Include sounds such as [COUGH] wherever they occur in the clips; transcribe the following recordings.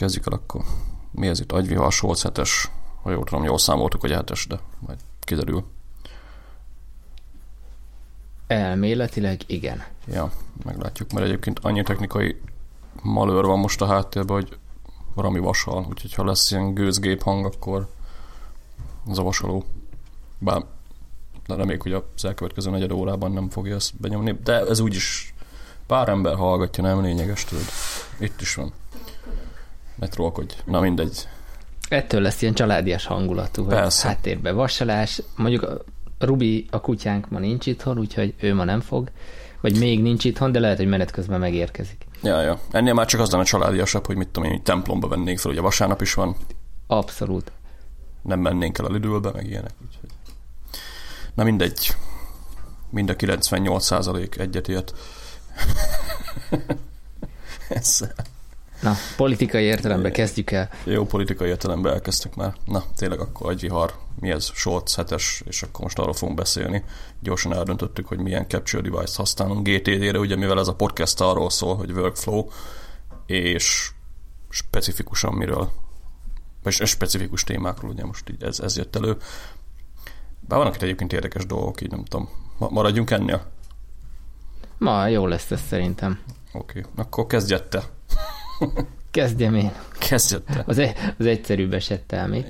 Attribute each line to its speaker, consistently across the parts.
Speaker 1: kezdjük el akkor. Mi ez itt? Agyvihar, Solc 7-es. Ha jól tudom, jól számoltuk, hogy 7-es, de majd kiderül.
Speaker 2: Elméletileg igen.
Speaker 1: Ja, meglátjuk, mert egyébként annyi technikai malőr van most a háttérben, hogy valami vasal, úgyhogy ha lesz ilyen gőzgép hang, akkor az a vasaló. Bár de reméljük, hogy az elkövetkező negyed órában nem fogja ezt benyomni, de ez úgyis pár ember hallgatja, nem lényeges, tudod. Itt is van. Ne trollkodj. Na mindegy.
Speaker 2: Ettől lesz ilyen családias hangulatú, hogy
Speaker 1: Persze.
Speaker 2: háttérbe vasalás. Mondjuk a Rubi, a kutyánk ma nincs itthon, úgyhogy ő ma nem fog, vagy még nincs itthon, de lehet, hogy menet közben megérkezik.
Speaker 1: Ja, ja. Ennél már csak az lenne családiasabb, hogy mit tudom én, hogy templomba vennénk fel, ugye vasárnap is van,
Speaker 2: Abszolút.
Speaker 1: nem mennénk el a Lidlbe, meg ilyenek. Úgyhogy. Na mindegy. Mind a 98% egyetért. [LAUGHS] Ezzel.
Speaker 2: Na, politikai értelemben kezdjük el.
Speaker 1: Jó politikai értelemben elkezdtek már. Na, tényleg akkor agyvihar, mi ez? Shorts 7 és akkor most arról fogunk beszélni. Gyorsan eldöntöttük, hogy milyen capture device használunk GTD-re, ugye mivel ez a podcast arról szól, hogy workflow, és specifikusan miről, vagy specifikus témákról, ugye most így ez, ez jött elő. Bár vannak itt egyébként érdekes dolgok, így nem tudom. Ma- Maradjunk ennél?
Speaker 2: Ma jó lesz ez szerintem.
Speaker 1: Oké, okay. akkor kezdjette. [LAUGHS]
Speaker 2: Kezdjem én.
Speaker 1: Kezdjette.
Speaker 2: Az, e- az egyszerűbb esettel mi?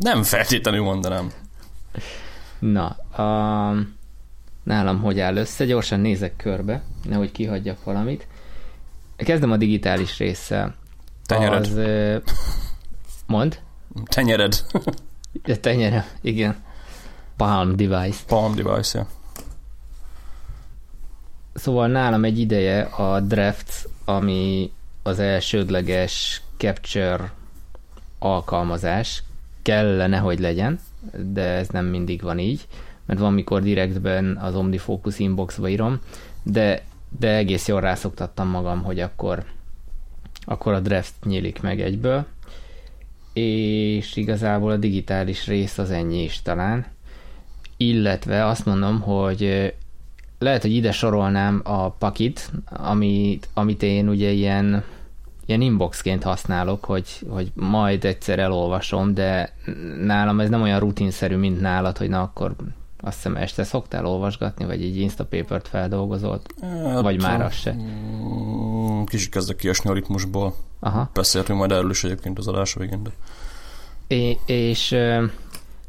Speaker 1: Nem feltétlenül mondanám.
Speaker 2: Na, a, nálam hogy áll össze? Gyorsan nézek körbe, nehogy kihagyjak valamit. Kezdem a digitális résszel.
Speaker 1: Tenyered.
Speaker 2: Az, mond?
Speaker 1: Tenyered.
Speaker 2: Tenyerem, igen. Palm device.
Speaker 1: Palm device, ja.
Speaker 2: Szóval nálam egy ideje a Drafts, ami az elsődleges Capture alkalmazás. Kellene, hogy legyen, de ez nem mindig van így, mert van, mikor direktben az OmniFocus inboxba írom, de, de egész jól rászoktattam magam, hogy akkor, akkor a Draft nyílik meg egyből, és igazából a digitális rész az ennyi is talán. Illetve azt mondom, hogy lehet, hogy ide sorolnám a pakit, amit, amit én ugye ilyen, ilyen inboxként használok, hogy, hogy majd egyszer elolvasom, de nálam ez nem olyan rutinszerű, mint nálad, hogy na akkor azt hiszem este szoktál olvasgatni, vagy egy Instapaper-t feldolgozolt,
Speaker 1: Hát,
Speaker 2: vagy már az se.
Speaker 1: mm, Kicsit kezdek kiesni a ritmusból.
Speaker 2: Aha.
Speaker 1: Beszéltünk majd erről is egyébként az adás végén, de
Speaker 2: É, és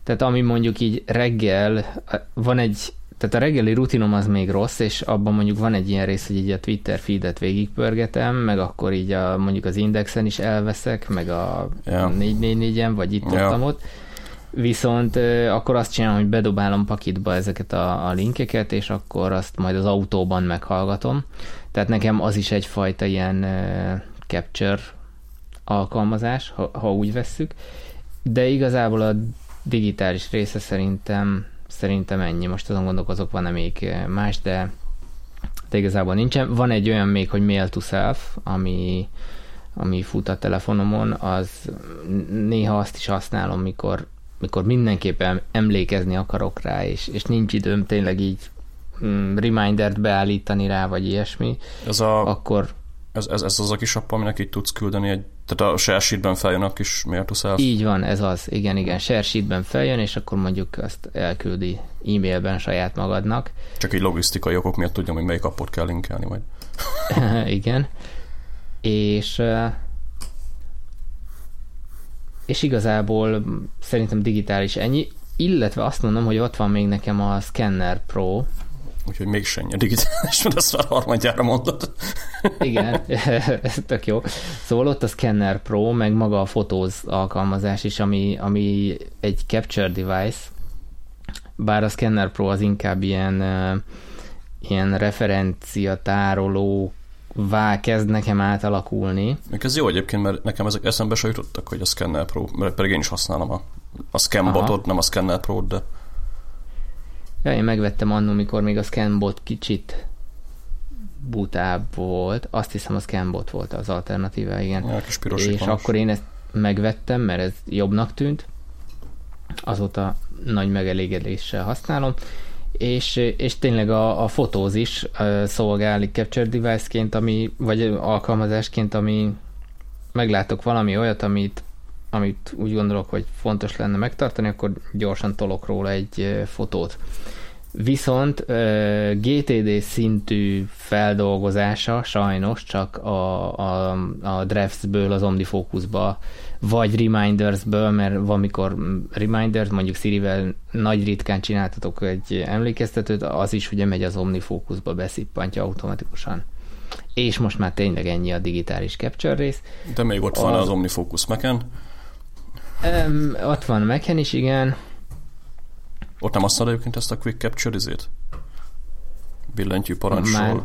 Speaker 2: tehát ami mondjuk így reggel, van egy, tehát a reggeli rutinom az még rossz, és abban mondjuk van egy ilyen rész, hogy így a Twitter feedet végigpörgetem, meg akkor így a, mondjuk az Indexen is elveszek, meg a
Speaker 1: Ja.
Speaker 2: 444-en, vagy itt
Speaker 1: ja.
Speaker 2: ott. Viszont akkor azt csinálom, hogy bedobálom pakitba ezeket a, a linkeket, és akkor azt majd az autóban meghallgatom. Tehát nekem az is egyfajta ilyen capture alkalmazás, ha, ha úgy vesszük. De igazából a digitális része szerintem szerintem ennyi. Most azon gondolkozok, van-e még eh, más, de, de igazából nincsen. Van egy olyan még, hogy Mail to Self, ami, ami fut a telefonomon, az néha azt is használom, mikor, mikor mindenképpen emlékezni akarok rá, és, és nincs időm tényleg így mm, remindert beállítani rá, vagy ilyesmi,
Speaker 1: ez, a,
Speaker 2: akkor
Speaker 1: ez, ez, ez az a kis app, aminek így tudsz küldeni egy, tehát a share feljön a kis self.
Speaker 2: Így van, ez az. Igen, igen. Share feljön, és akkor mondjuk azt elküldi e-mailben saját magadnak.
Speaker 1: Csak így logisztikai okok miatt tudjam, hogy melyik appot kell linkelni majd. [LAUGHS]
Speaker 2: igen. És és igazából szerintem digitális ennyi, illetve azt mondom, hogy ott van még nekem a Scanner Pro,
Speaker 1: Úgyhogy még senki digitális, mert ezt már harmadjára mondod.
Speaker 2: Igen, [LAUGHS] tök jó. Szóval ott a Scanner Pro, meg maga a fotóz alkalmazás is, ami, ami egy capture device, bár a Scanner Pro az inkább ilyen, ilyen referencia tároló vá kezd nekem átalakulni.
Speaker 1: Még ez jó egyébként, mert nekem ezek eszembe se jutottak, hogy a Scanner Pro, mert pedig én is használom a, a Scanbotot, nem a Scanner Pro, de
Speaker 2: Ja, én megvettem annól, mikor még a Scanbot kicsit butább volt. Azt hiszem a Scanbot volt az alternatíva, igen.
Speaker 1: ja, kis piros
Speaker 2: és
Speaker 1: ikonos.
Speaker 2: akkor én ezt megvettem, mert ez jobbnak tűnt. Azóta nagy megelégedéssel használom. És, és tényleg a, a fotóz is uh, szolgál capture device-ként, ami, vagy alkalmazásként, ami, meglátok valami olyat, amit, amit úgy gondolok, hogy fontos lenne megtartani, akkor gyorsan tolok róla egy fotót. Viszont GTD szintű feldolgozása sajnos csak a, a, a Draftsből az OmniFocusba, vagy Remindersből, mert van mikor Reminders, mondjuk Siri-vel nagy ritkán csináltatok egy emlékeztetőt, az is ugye megy az OmniFocusba, beszippantja automatikusan. És most már tényleg ennyi a digitális capture rész.
Speaker 1: De még ott van az, az OmniFocus Mac-en.
Speaker 2: Um, ott van Mac-en is, igen
Speaker 1: ott nem használod egyébként ezt a quick capture izét? Billentyű parancsol. Már...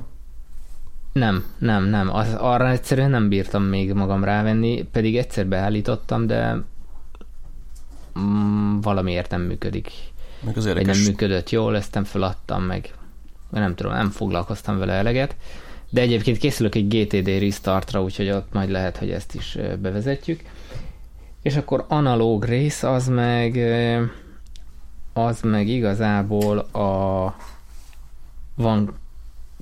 Speaker 2: Nem, nem, nem. Az, arra egyszerűen nem bírtam még magam rávenni, pedig egyszer beállítottam, de mm, valamiért nem működik.
Speaker 1: Meg az
Speaker 2: Vagy nem működött jól, ezt nem feladtam meg. Nem tudom, nem foglalkoztam vele eleget. De egyébként készülök egy GTD restartra, úgyhogy ott majd lehet, hogy ezt is bevezetjük. És akkor analóg rész, az meg az meg igazából a van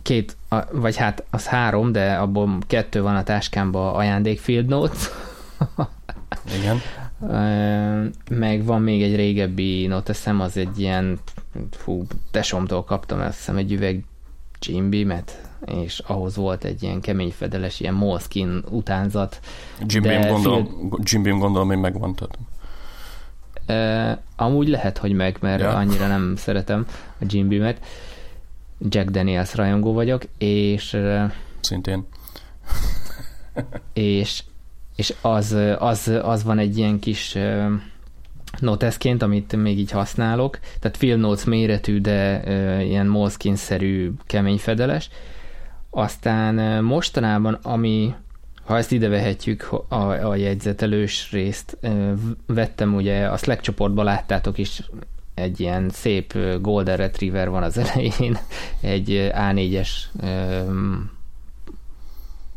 Speaker 2: két, vagy hát az három, de abból kettő van a táskámban ajándék Field Notes. [LAUGHS]
Speaker 1: Igen.
Speaker 2: meg van még egy régebbi note, eszem, az egy ilyen, fú, tesomtól kaptam, azt hiszem egy üveg Jim Beam-et, és ahhoz volt egy ilyen kemény fedeles, ilyen Moleskine utánzat.
Speaker 1: Jim Beam gondolom, Field... Jim Beam gondolom, hogy megvan, tehát
Speaker 2: Uh, amúgy lehet, hogy meg, mert ja. annyira nem szeretem a Jim Beam-et. Jack Daniels rajongó vagyok, és... Uh,
Speaker 1: Szintén.
Speaker 2: és, és az, az, az van egy ilyen kis uh, noteszként, amit még így használok, tehát Field Notes méretű, de uh, ilyen Moleskine-szerű kemény fedeles. Aztán uh, mostanában, ami ha ezt ide vehetjük, a, a jegyzetelős részt, vettem ugye, a Slack csoportban láttátok is, egy ilyen szép Golden Retriever van az [LAUGHS] elején, egy A4-es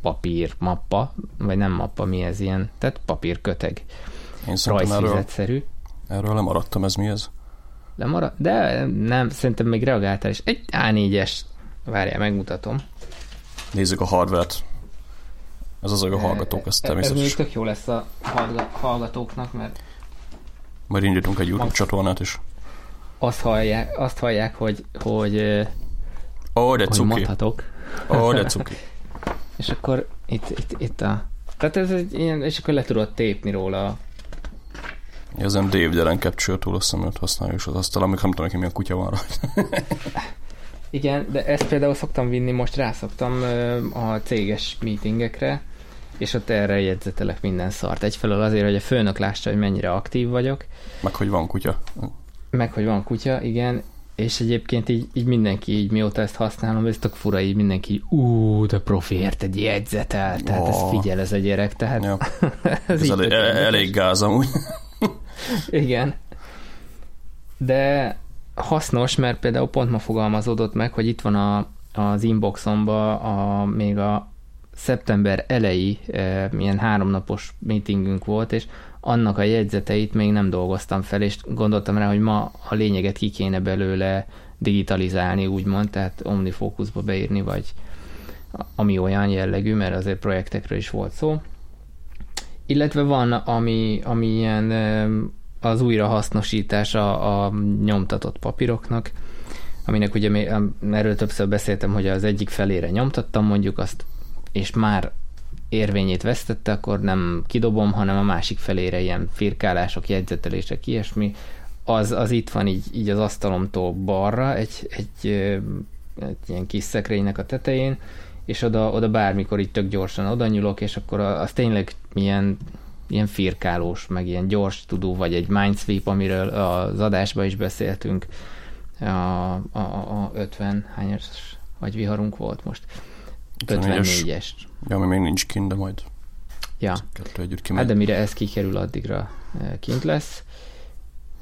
Speaker 2: papír mappa, vagy nem mappa, mi ez ilyen, tehát papírköteg.
Speaker 1: Én szerintem erről, lemaradtam, ez mi ez?
Speaker 2: Lemarad, de nem, szerintem még reagáltál is. Egy A4-es, várjál, megmutatom.
Speaker 1: Nézzük a hardware-t. Ez az, hogy a hallgatók ezt természetesen.
Speaker 2: Ez még tök jó lesz a hallgatóknak, mert
Speaker 1: majd indítunk egy YouTube csatornát is.
Speaker 2: Azt hallják, azt hallják hogy, hogy,
Speaker 1: Ó, de cuki.
Speaker 2: mondhatok.
Speaker 1: Ó, de cuki. [LAUGHS]
Speaker 2: és akkor itt, itt, itt a... Tehát ez egy ilyen, és akkor le tudod tépni róla
Speaker 1: ez nem Dave Deren Capture túl, azt hiszem, használjuk az asztal, amik nem tudom, neki milyen kutya van rajta. [LAUGHS]
Speaker 2: Igen, de ezt például szoktam vinni, most rászoktam a céges meetingekre, és ott erre jegyzetelek minden szart. Egyfelől azért, hogy a főnök lássa, hogy mennyire aktív vagyok.
Speaker 1: Meg, hogy van kutya.
Speaker 2: Meg, hogy van kutya, igen. És egyébként így, így mindenki, így mióta ezt használom, ez tök fura, így mindenki így, ú, de profiért egy jegyzetel, tehát oh. ez figyel ez a gyerek, tehát ja. [LAUGHS]
Speaker 1: ez, ez elég, elég gáz amúgy.
Speaker 2: Igen. De hasznos, mert például pont ma fogalmazódott meg, hogy itt van a, az inboxomba a, még a szeptember elejé e, milyen háromnapos meetingünk volt, és annak a jegyzeteit még nem dolgoztam fel, és gondoltam rá, hogy ma a lényeget ki kéne belőle digitalizálni, úgymond, tehát OmniFocusba beírni, vagy ami olyan jellegű, mert azért projektekről is volt szó. Illetve van, ami, ami ilyen az újrahasznosítása a nyomtatott papíroknak, aminek ugye erről többször beszéltem, hogy az egyik felére nyomtattam mondjuk azt, és már érvényét vesztette, akkor nem kidobom, hanem a másik felére ilyen firkálások, jegyzetelések, ilyesmi, az, az itt van így, így az asztalomtól balra, egy, egy, egy ilyen kis szekrénynek a tetején, és oda, oda bármikor így tök gyorsan oda nyúlok, és akkor az tényleg milyen ilyen firkálós, meg ilyen gyors tudó, vagy egy mindsweep, amiről az adásban is beszéltünk, a, a, a 50 hányas vagy viharunk volt most? 54-es.
Speaker 1: Ja, ami még nincs kint, de majd
Speaker 2: ja.
Speaker 1: kettő együtt
Speaker 2: kimegy. Hát de mire ez kikerül, addigra e, kint lesz,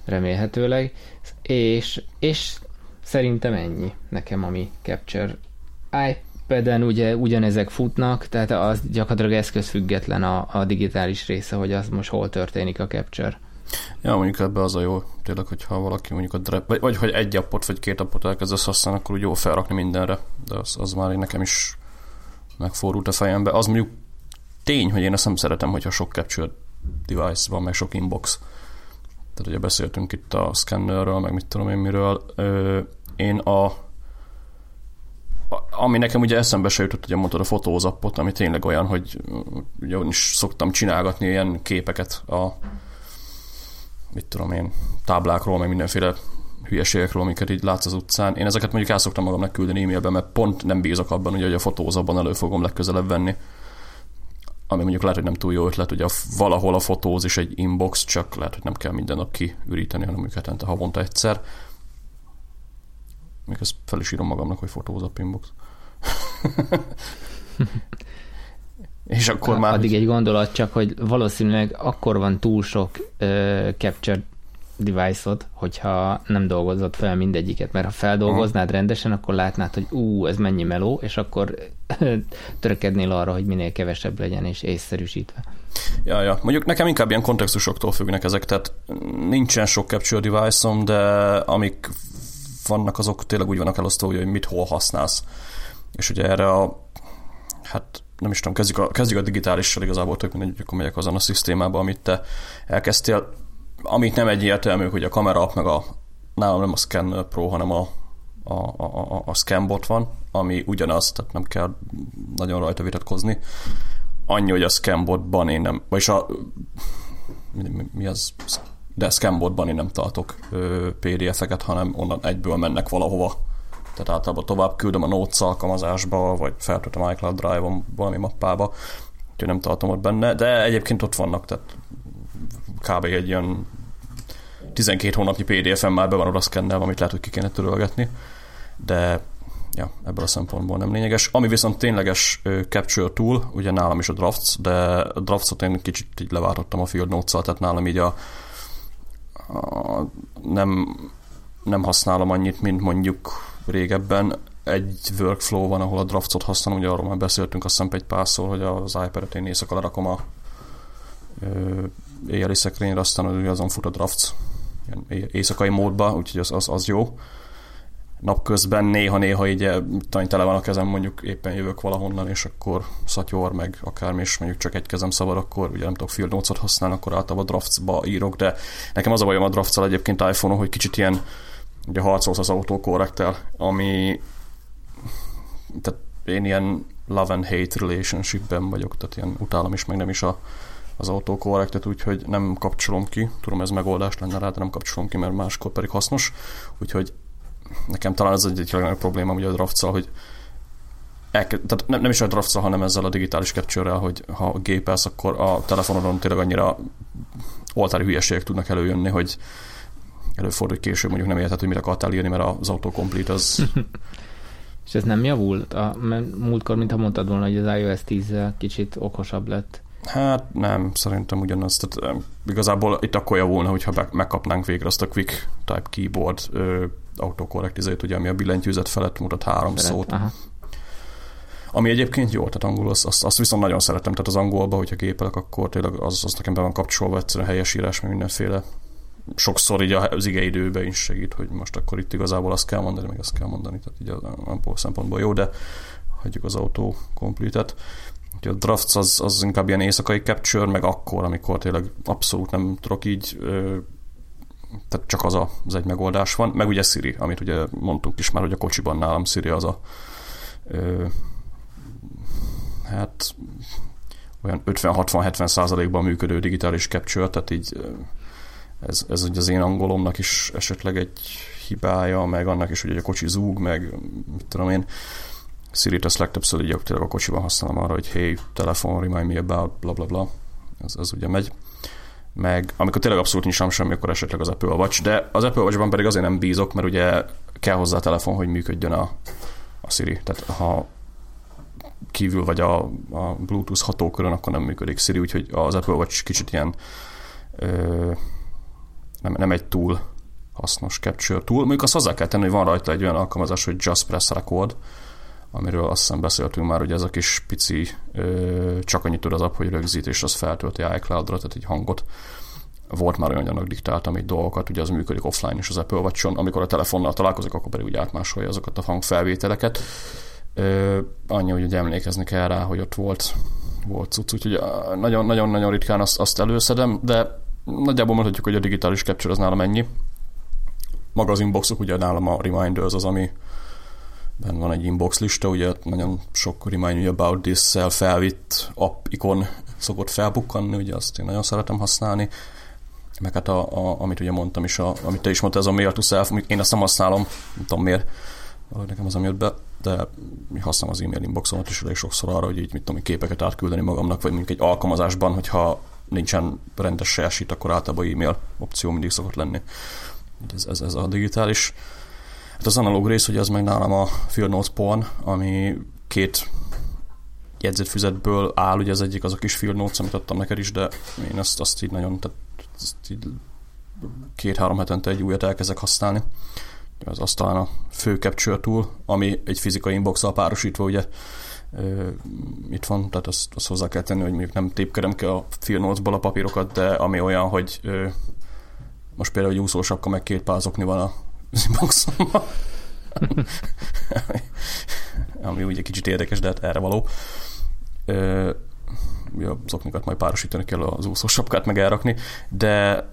Speaker 2: remélhetőleg, és, és szerintem ennyi nekem, ami Capture iPad-en ugye ugyanezek futnak, tehát az gyakorlatilag eszközfüggetlen a, a digitális része, hogy az most hol történik a capture.
Speaker 1: Ja, mondjuk ebbe az a jó, tényleg, hogyha valaki mondjuk a drep, vagy, vagy hogy egy appot, vagy két appot elkezdesz használni, akkor úgy jó felrakni mindenre, de az, az már nekem is megfordult a fejembe. Az mondjuk tény, hogy én ezt nem szeretem, hogyha sok capture device van, meg sok inbox. Tehát ugye beszéltünk itt a scannerről, meg mit tudom én miről. Ö, én a ami nekem ugye eszembe se jutott, ugye mondtad a fotózappot, ami tényleg olyan, hogy ugye is szoktam csinálgatni ilyen képeket a mit tudom én, táblákról, meg mindenféle hülyeségekről, amiket így látsz az utcán. Én ezeket mondjuk el szoktam magamnak küldeni e-mailben, mert pont nem bízok abban, ugye, hogy a fotózabban elő fogom legközelebb venni. Ami mondjuk lehet, hogy nem túl jó ötlet, ugye valahol a fotóz is egy inbox, csak lehet, hogy nem kell minden nap kiüríteni, hanem hetente havonta egyszer. Még ezt fel is írom magamnak, hogy fotózap inbox. [LAUGHS]
Speaker 2: És akkor már... Addig egy gondolat csak, hogy valószínűleg akkor van túl sok uh, capture device-od, hogyha nem dolgozott fel mindegyiket, mert ha feldolgoznád Aha. rendesen, akkor látnád, hogy ú, ez mennyi meló, és akkor [LAUGHS] törekednél arra, hogy minél kevesebb legyen, és észszerűsítve.
Speaker 1: Ja, ja. Mondjuk nekem inkább ilyen kontextusoktól függnek ezek, tehát nincsen sok capture device-om, de amik vannak, azok tényleg úgy vannak elosztva, hogy mit hol használsz. És ugye erre a hát nem is tudom, kezdjük a, kezdjük a digitálissal igazából tök mindegy, akkor megyek azon a szisztémába, amit te elkezdtél. Amit nem egyértelmű, hogy a kamera, meg a nálam nem a Scan Pro, hanem a, a, a, a Scanbot van, ami ugyanaz, tehát nem kell nagyon rajta vitatkozni. Annyi, hogy a Scanbotban én nem, vagyis a mi, mi az, de a Scanbotban én nem tartok PDF-eket, hanem onnan egyből mennek valahova tehát általában tovább küldöm a Notes alkalmazásba, vagy feltöltöm a iCloud Drive-on valami mappába, úgyhogy nem tartom ott benne, de egyébként ott vannak, tehát kb. egy ilyen 12 hónapnyi PDF-en már be van oda szkennelve, amit lehet, hogy ki kéne törölgetni, de ja, ebből a szempontból nem lényeges. Ami viszont tényleges capture tool, ugye nálam is a Drafts, de a Drafts-ot én kicsit így leváltottam a Field notes tehát nálam így a, nem, nem használom annyit, mint mondjuk régebben egy workflow van, ahol a draftsot használom, ugye arról már beszéltünk azt hiszem egy párszor, hogy az iPad-et én éjszaka lerakom a éjjeli szekrényre, aztán azon fut a drafts ilyen éjszakai módba, úgyhogy az, az, az jó. Napközben néha-néha így talán tele van a kezem, mondjuk éppen jövök valahonnan, és akkor szatyor, meg akármi, és mondjuk csak egy kezem szabad, akkor ugye nem tudok field notes használni, akkor általában draftsba írok, de nekem az a bajom a drafts egyébként iPhone-on, hogy kicsit ilyen ugye harcolsz az autokorrektel, ami tehát én ilyen love and hate relationshipben vagyok, tehát ilyen utálom is, meg nem is a, az autokorrektet, úgyhogy nem kapcsolom ki, tudom ez megoldás lenne rá, de nem kapcsolom ki, mert máskor pedig hasznos, úgyhogy nekem talán ez egy legnagyobb probléma ugye a draft hogy elke, tehát nem, nem is a draft hanem ezzel a digitális capture hogy ha gépelsz, akkor a telefonodon tényleg annyira oltári hülyeségek tudnak előjönni, hogy előfordul, hogy később mondjuk nem érted, hogy mire akartál írni, mert az autocomplete az... [LAUGHS]
Speaker 2: És ez nem javult? A, mert múltkor, mintha mondtad volna, hogy az iOS 10 kicsit okosabb lett.
Speaker 1: Hát nem, szerintem ugyanaz. Tehát, igazából itt akkor javulna, hogyha megkapnánk végre azt a Quick Type Keyboard ö, autocorrect izét, ugye, ami a billentyűzet felett mutat három felett, szót. Aha. Ami egyébként jó, tehát angol, azt, azt, azt viszont nagyon szeretem, tehát az angolba, hogyha gépelek, akkor tényleg az, az nekem be van kapcsolva egyszerűen helyesírás, meg mindenféle sokszor így az időben is segít, hogy most akkor itt igazából azt kell mondani, meg azt kell mondani, tehát így a szempontból jó, de hagyjuk az autó kompletet. A drafts az, az inkább ilyen éjszakai capture, meg akkor, amikor tényleg abszolút nem tudok így tehát csak az, a, az egy megoldás van, meg ugye Siri, amit ugye mondtunk is már, hogy a kocsiban nálam Siri az a hát olyan 50-60-70 százalékban működő digitális capture, tehát így ez, ez ugye az én angolomnak is esetleg egy hibája, meg annak is, hogy a kocsi zúg, meg mit tudom én, Siri-t ezt legtöbbször így tényleg a kocsiban használom arra, hogy hey, telefon, remind me about, bla bla bla. Ez, ez ugye megy. Meg amikor tényleg abszolút nincs semmi, akkor esetleg az Apple Watch, de az Apple Watch-ban pedig azért nem bízok, mert ugye kell hozzá a telefon, hogy működjön a, a Siri. Tehát ha kívül vagy a, a Bluetooth hatókörön, akkor nem működik Siri, úgyhogy az Apple Watch kicsit ilyen ö, nem, nem egy túl hasznos capture tool. Mondjuk azt hozzá kell tenni, hogy van rajta egy olyan alkalmazás, hogy Just Press Record, amiről azt hiszem beszéltünk már, hogy ez a kis pici, csak annyit tud az app, hogy rögzít, és az feltölti iCloud-ra, tehát egy hangot. Volt már olyan, hogy diktáltam egy dolgokat, ugye az működik offline is az Apple watch amikor a telefonnal találkozik, akkor pedig úgy átmásolja azokat a hangfelvételeket. Annyi, hogy ugye emlékezni kell rá, hogy ott volt volt cucc, úgyhogy nagyon-nagyon ritkán azt, azt előszedem, de nagyjából mondhatjuk, hogy a digitális capture az nálam ennyi. Maga az inboxok, ugye nálam a reminders az, ami benne van egy inbox lista, ugye nagyon sok remind me about this-szel felvitt app ikon szokott felbukkanni, ugye azt én nagyon szeretem használni, meg hát a, a, amit ugye mondtam is, a, amit te is mondtad, ez a mail to self, én azt nem használom, nem tudom miért, valahogy nekem az nem jött be, de használom az e-mail inboxomat is elég sokszor arra, hogy így mit tudom, képeket átküldeni magamnak, vagy mondjuk egy alkalmazásban, hogyha nincsen rendes share akkor általában e-mail opció mindig szokott lenni. Ez, ez, ez a digitális. Hát az analóg rész, hogy az meg nálam a Field Notes Porn, ami két jegyzetfüzetből áll, ugye az egyik az a kis Field Notes, amit adtam neked is, de én azt, azt így nagyon, tehát így két-három hetente egy újat elkezdek használni. Az azt talán a fő capture tool, ami egy fizikai inbox párosítva ugye itt van, tehát azt, azt hozzá kell tenni, hogy mondjuk nem tépkedem ki a Field Notes-ból a papírokat, de ami olyan, hogy most például egy úszósapka meg két pázokni van a inboxomban. ami ugye kicsit érdekes, de hát erre való. Ö, ja, zoknikat majd párosítani kell az úszósapkát meg elrakni, de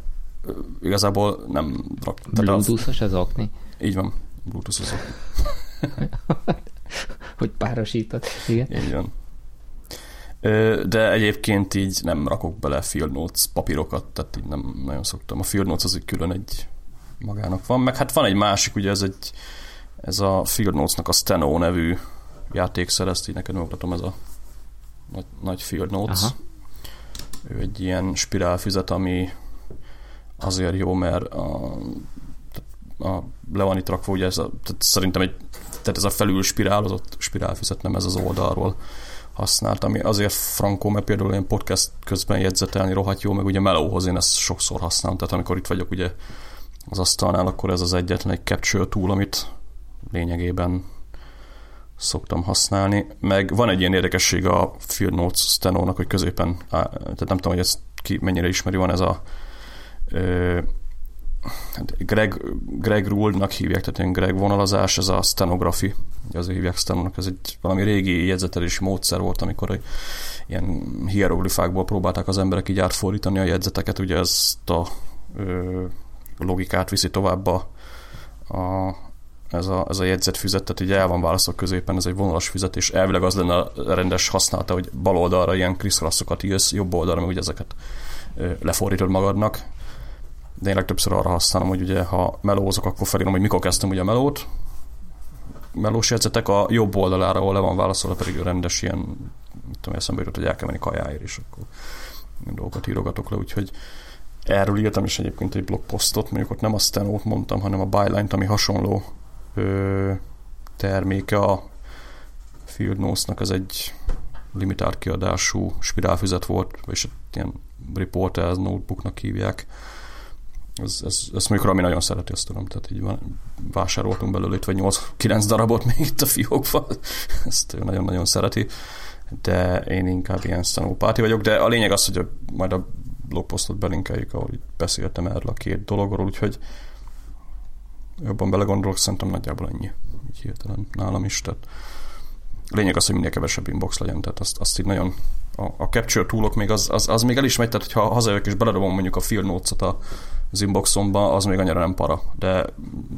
Speaker 1: igazából nem
Speaker 2: rak. Bluetooth-os az okni?
Speaker 1: Így van, Bluetooth az okni. [LAUGHS]
Speaker 2: hogy párosított, igen.
Speaker 1: Így van. De egyébként így nem rakok bele Field Notes papírokat, tehát így nem nagyon szoktam. A Field Notes az egy külön egy magának van, meg hát van egy másik, ugye ez egy ez a Field Notes-nak a Steno nevű játékszer, ezt így neked megmutatom, ez a nagy, nagy Field Notes. Aha. Ő egy ilyen spirálfüzet, ami azért jó, mert a, a le van itt rakva, ugye ez a, tehát szerintem egy, tehát ez a felül spirálozott spirálfüzet, nem ez az oldalról használt, ami azért frankó, mert például én podcast közben jegyzetelni rohadt jó, meg ugye melóhoz én ezt sokszor használom, tehát amikor itt vagyok ugye az asztalnál, akkor ez az egyetlen egy capture tool, amit lényegében szoktam használni. Meg van egy ilyen érdekesség a Field Notes Steno-nak, hogy középen, tehát nem tudom, hogy ezt ki mennyire ismeri, van ez a ö, hát Greg, Greg Rule-nak hívják, tehát ilyen Greg vonalazás, ez a stenografi, azért hívják Stenónak, ez egy valami régi jegyzetelési módszer volt, amikor ilyen hieroglifákból próbálták az emberek így átfordítani a jegyzeteket, ugye ezt a ö, logikát viszi tovább a, a, ez a, ez a jegyzetfüzet, tehát így el van válaszok középen, ez egy vonalas füzet, és elvileg az lenne a rendes használata, hogy bal oldalra ilyen kriszkraszokat írsz, jobb oldalra meg ugye ezeket lefordítod magadnak. De én legtöbbször arra használom, hogy ugye ha melózok, akkor felírom, hogy mikor kezdtem ugye a melót. Melós jegyzetek a jobb oldalára, ahol le van válaszolva, pedig rendes ilyen, tudom, eszembe jutott, hogy el kell menni kajáért, és akkor dolgokat írogatok le, úgyhogy erről írtam is egyébként egy blogposztot, mondjuk ott nem a Stenót mondtam, hanem a Byline-t, ami hasonló ö, terméke a Field Notes-nak, ez egy limitált kiadású spirálfüzet volt, és ilyen Reporters notebooknak hívják. Ez, ez, ezt mondjuk Rami nagyon szereti, azt tudom, tehát így van, vásároltunk belőle itt vagy 8-9 darabot még itt a fiókban, [LAUGHS] ezt nagyon-nagyon szereti, de én inkább ilyen stenopáti vagyok, de a lényeg az, hogy majd a blogposztot belinkeljük, ahol beszéltem erről a két dologról, úgyhogy jobban belegondolok, szerintem nagyjából ennyi. Így hirtelen nálam is. Tehát lényeg az, hogy minél kevesebb inbox legyen, tehát azt, azt így nagyon a, a capture toolok még az, az, az még el is megy, tehát hogyha hazajövök és beledobom mondjuk a field notes-ot az inboxomba, az még annyira nem para, de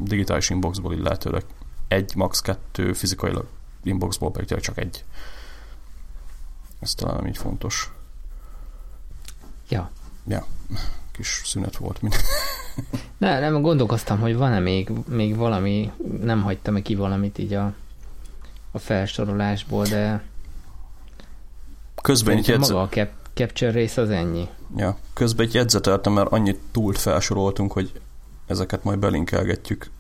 Speaker 1: digitális inboxból így lehetőleg egy, max. kettő, fizikailag inboxból pedig csak egy. Ez talán így fontos.
Speaker 2: Ja.
Speaker 1: Ja, kis szünet volt. Mint [LAUGHS]
Speaker 2: ne, nem, gondolkoztam, hogy van-e még, még valami, nem hagytam-e ki valamit így a, a felsorolásból, de
Speaker 1: közben egy
Speaker 2: jegyzet... Maga a cap, capture rész az ennyi.
Speaker 1: Ja, közben egy jegyzeteltem, mert annyit túlt felsoroltunk, hogy ezeket majd belinkelgetjük.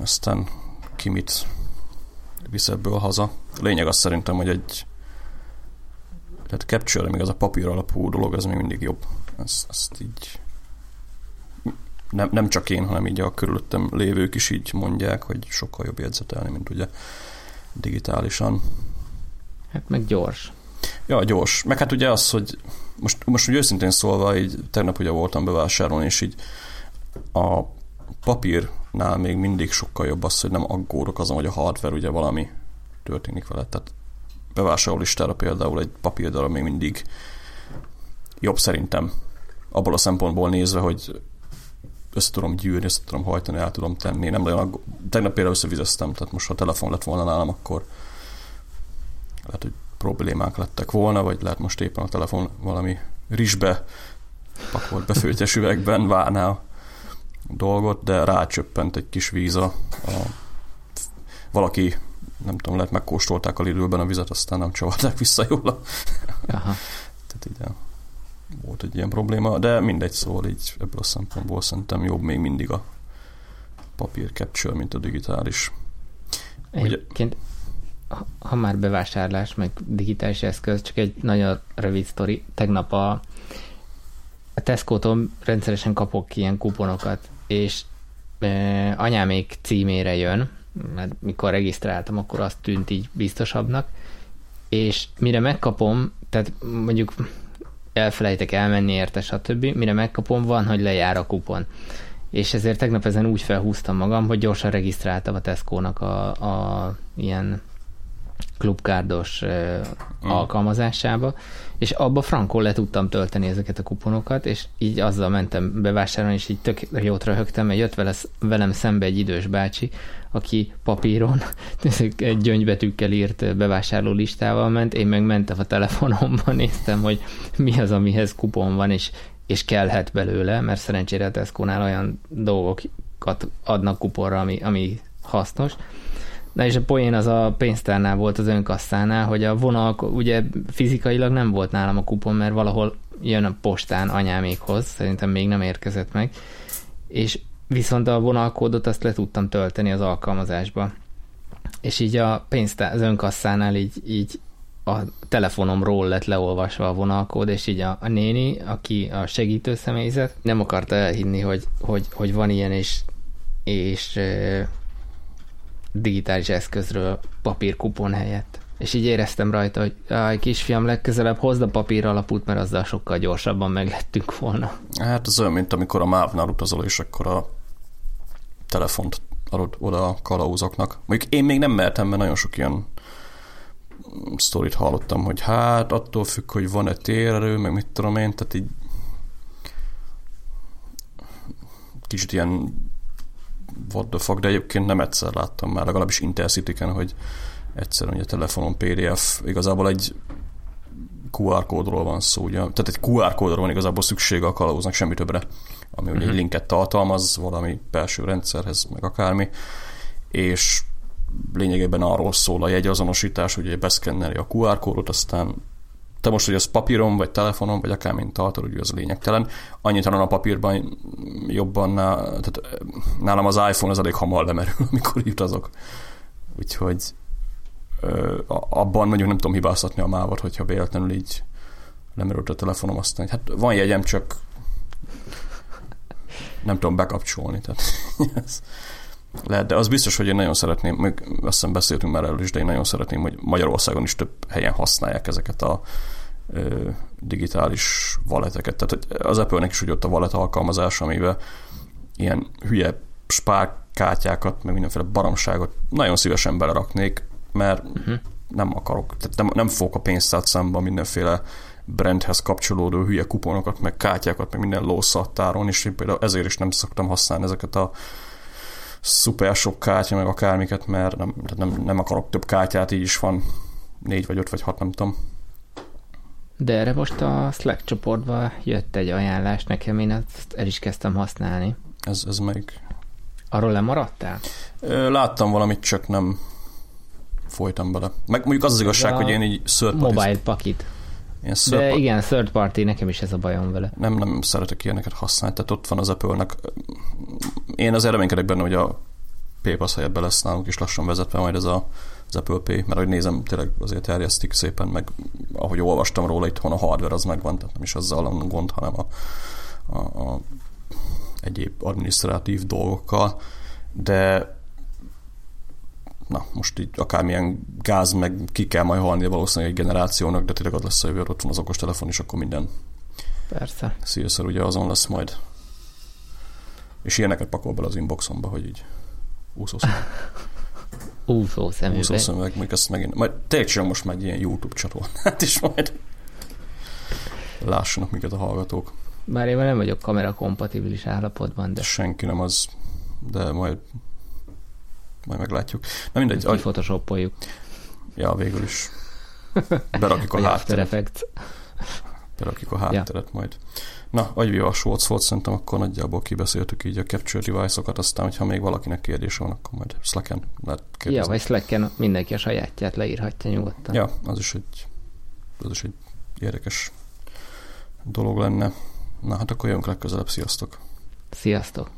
Speaker 1: Aztán ki mit visz ebből haza. Lényeg az szerintem, hogy egy tehát capture, még az a papír alapú dolog, az még mindig jobb. Ezt, ezt így nem, nem csak én, hanem így a körülöttem lévők is így mondják, hogy sokkal jobb jegyzetelni, mint ugye digitálisan.
Speaker 2: Hát meg gyors.
Speaker 1: Ja, gyors. Meg hát ugye az, hogy most, most úgy őszintén szólva, így tegnap ugye voltam bevásárolni, és így a papírnál még mindig sokkal jobb az, hogy nem aggódok azon, hogy a hardware ugye valami történik vele. Tehát bevásárlólistára például egy papírdarab még mindig jobb szerintem. Abból a szempontból nézve, hogy össze tudom gyűrni, össze tudom hajtani, el tudom tenni. Nem nagyon, tegnap például összevizeztem, tehát most ha a telefon lett volna nálam, akkor lehet, hogy problémák lettek volna, vagy lehet most éppen a telefon valami rizsbe pakolt befőttes üvegben várná a dolgot, de rácsöppent egy kis víz a, a valaki nem tudom, lehet megkóstolták a lidőben a vizet, aztán nem csavarták vissza jól. Aha. Tehát így volt egy ilyen probléma, de mindegy, szóval így ebből a szempontból szerintem jobb még mindig a papír capture, mint a digitális.
Speaker 2: Egyébként, Ugye... ha már bevásárlás, meg digitális eszköz, csak egy nagyon rövid sztori. Tegnap a, a Tesco-tól rendszeresen kapok ilyen kuponokat, és e, anyámék címére jön, mert mikor regisztráltam, akkor azt tűnt így biztosabbnak, és mire megkapom, tehát mondjuk elfelejtek elmenni érte, stb. Mire megkapom, van, hogy lejár a kupon. És ezért tegnap ezen úgy felhúztam magam, hogy gyorsan regisztráltam a Tesco-nak a, a ilyen klubkárdos mm. alkalmazásába, és abba frankon le tudtam tölteni ezeket a kuponokat, és így azzal mentem bevásárolni, és így tök jót röhögtem, mert jött vele, velem szembe egy idős bácsi, aki papíron [LAUGHS] egy gyöngybetűkkel írt bevásárló listával ment, én meg mentem a telefonomban, [LAUGHS] néztem, hogy mi az, amihez kupon van, és, és kellhet belőle, mert szerencsére a Tesco-nál olyan dolgokat adnak kuponra, ami, ami hasznos, Na és a poén az a pénztárnál volt az önkasszánál, hogy a vonal, ugye fizikailag nem volt nálam a kupon, mert valahol jön a postán anyámékhoz, szerintem még nem érkezett meg, és viszont a vonalkódot azt le tudtam tölteni az alkalmazásba. És így a pénztár, az önkasszánál így, így a telefonomról lett leolvasva a vonalkód, és így a, a néni, aki a segítő személyzet, nem akarta elhinni, hogy, hogy, hogy van ilyen, és, és digitális eszközről papírkupon helyett. És így éreztem rajta, hogy aj, kisfiam, legközelebb hozd a papír alapút, mert azzal sokkal gyorsabban meglettünk volna.
Speaker 1: Hát ez olyan, mint amikor a MÁV-nál utazol, és akkor a telefont adod oda a kalauzoknak. Mondjuk én még nem mertem, mert nagyon sok ilyen sztorit hallottam, hogy hát attól függ, hogy van-e térerő, meg mit tudom én, tehát így kicsit ilyen what the fuck, de egyébként nem egyszer láttam már, legalábbis Intercity-ken, hogy egyszer hogy a telefonon PDF, igazából egy QR kódról van szó, ugye? tehát egy QR kódról van igazából szüksége a kalauznak, semmi többre, ami uh-huh. ugye egy mhm. linket tartalmaz valami belső rendszerhez, meg akármi, és lényegében arról szól a jegyazonosítás, hogy beszkenneli a QR kódot, aztán te most, hogy az papíron, vagy telefonon, vagy akár mint tartod, ugye az lényegtelen. Annyit talán a papírban jobban, tehát nálam az iPhone az elég hamar lemerül, [LAUGHS] amikor utazok. Úgyhogy abban mondjuk nem tudom hibáztatni a mávat, hogyha véletlenül így lemerült a telefonom, aztán hát van jegyem, csak nem tudom bekapcsolni. Tehát [LAUGHS] ez lehet, de az biztos, hogy én nagyon szeretném, még azt hiszem beszéltünk már erről is, de én nagyon szeretném, hogy Magyarországon is több helyen használják ezeket a ö, digitális valeteket. Tehát az Apple-nek is úgy ott a valet alkalmazás, amiben ilyen hülye spárkártyákat, meg mindenféle baromságot nagyon szívesen beleraknék, mert uh-huh. nem akarok, tehát nem, nem fogok a pénztárcámban mindenféle brandhez kapcsolódó hülye kuponokat, meg kártyákat, meg minden lószattáron, és én például ezért is nem szoktam használni ezeket a szuper sok kártya, meg akármiket, mert nem, nem, nem akarok több kártyát, így is van négy vagy öt vagy hat, nem tudom.
Speaker 2: De erre most a Slack csoportba jött egy ajánlás nekem, én ezt el is kezdtem használni.
Speaker 1: Ez, ez meg...
Speaker 2: Arról lemaradtál?
Speaker 1: Láttam valamit, csak nem folytam bele. Meg mondjuk az az igazság, hogy én így
Speaker 2: third Mobile pakit. Ilyen De igen, third party, nekem is ez a bajom vele.
Speaker 1: Nem, nem szeretek ilyeneket használni, tehát ott van az Apple-nek. Én az reménykedek benne, hogy a PayPass helyett lesz nálunk is lassan vezetve majd ez a, az Apple Pay, mert ahogy nézem, tényleg azért terjesztik szépen, meg ahogy olvastam róla, itthon a hardware az megvan, tehát nem is azzal a gond, hanem a, a, a egyéb administratív dolgokkal, de na, most így akármilyen gáz, meg ki kell majd halni valószínűleg egy generációnak, de tényleg az lesz a jövő, ott van az okos telefon, és akkor minden
Speaker 2: Persze.
Speaker 1: szíveszor ugye azon lesz majd. És ilyeneket pakol bele az inboxomba, hogy így úszószor. [LAUGHS]
Speaker 2: Úszó szemüveg.
Speaker 1: Úszó szemüveg, még ezt megint, majd tényleg most már egy ilyen YouTube csatornát is majd lássanak minket a hallgatók.
Speaker 2: Bár én már nem vagyok kamera kompatibilis állapotban, De
Speaker 1: senki nem az, de majd majd meglátjuk. Na mindegy, agy,
Speaker 2: photoshopoljuk.
Speaker 1: ja, végül is berakjuk a [LAUGHS] hátteret, berakjuk a hátteret majd. Na, agyvívas volt volt, szerintem akkor nagyjából kibeszéltük így a capture device-okat, aztán, hogyha még valakinek kérdése van, akkor majd Slack-en lehet
Speaker 2: Ja,
Speaker 1: kérdezni.
Speaker 2: vagy Slacken mindenki a sajátját leírhatja nyugodtan.
Speaker 1: Ja, az is egy, az is egy érdekes dolog lenne. Na hát akkor jövünk legközelebb, sziasztok!
Speaker 2: Sziasztok!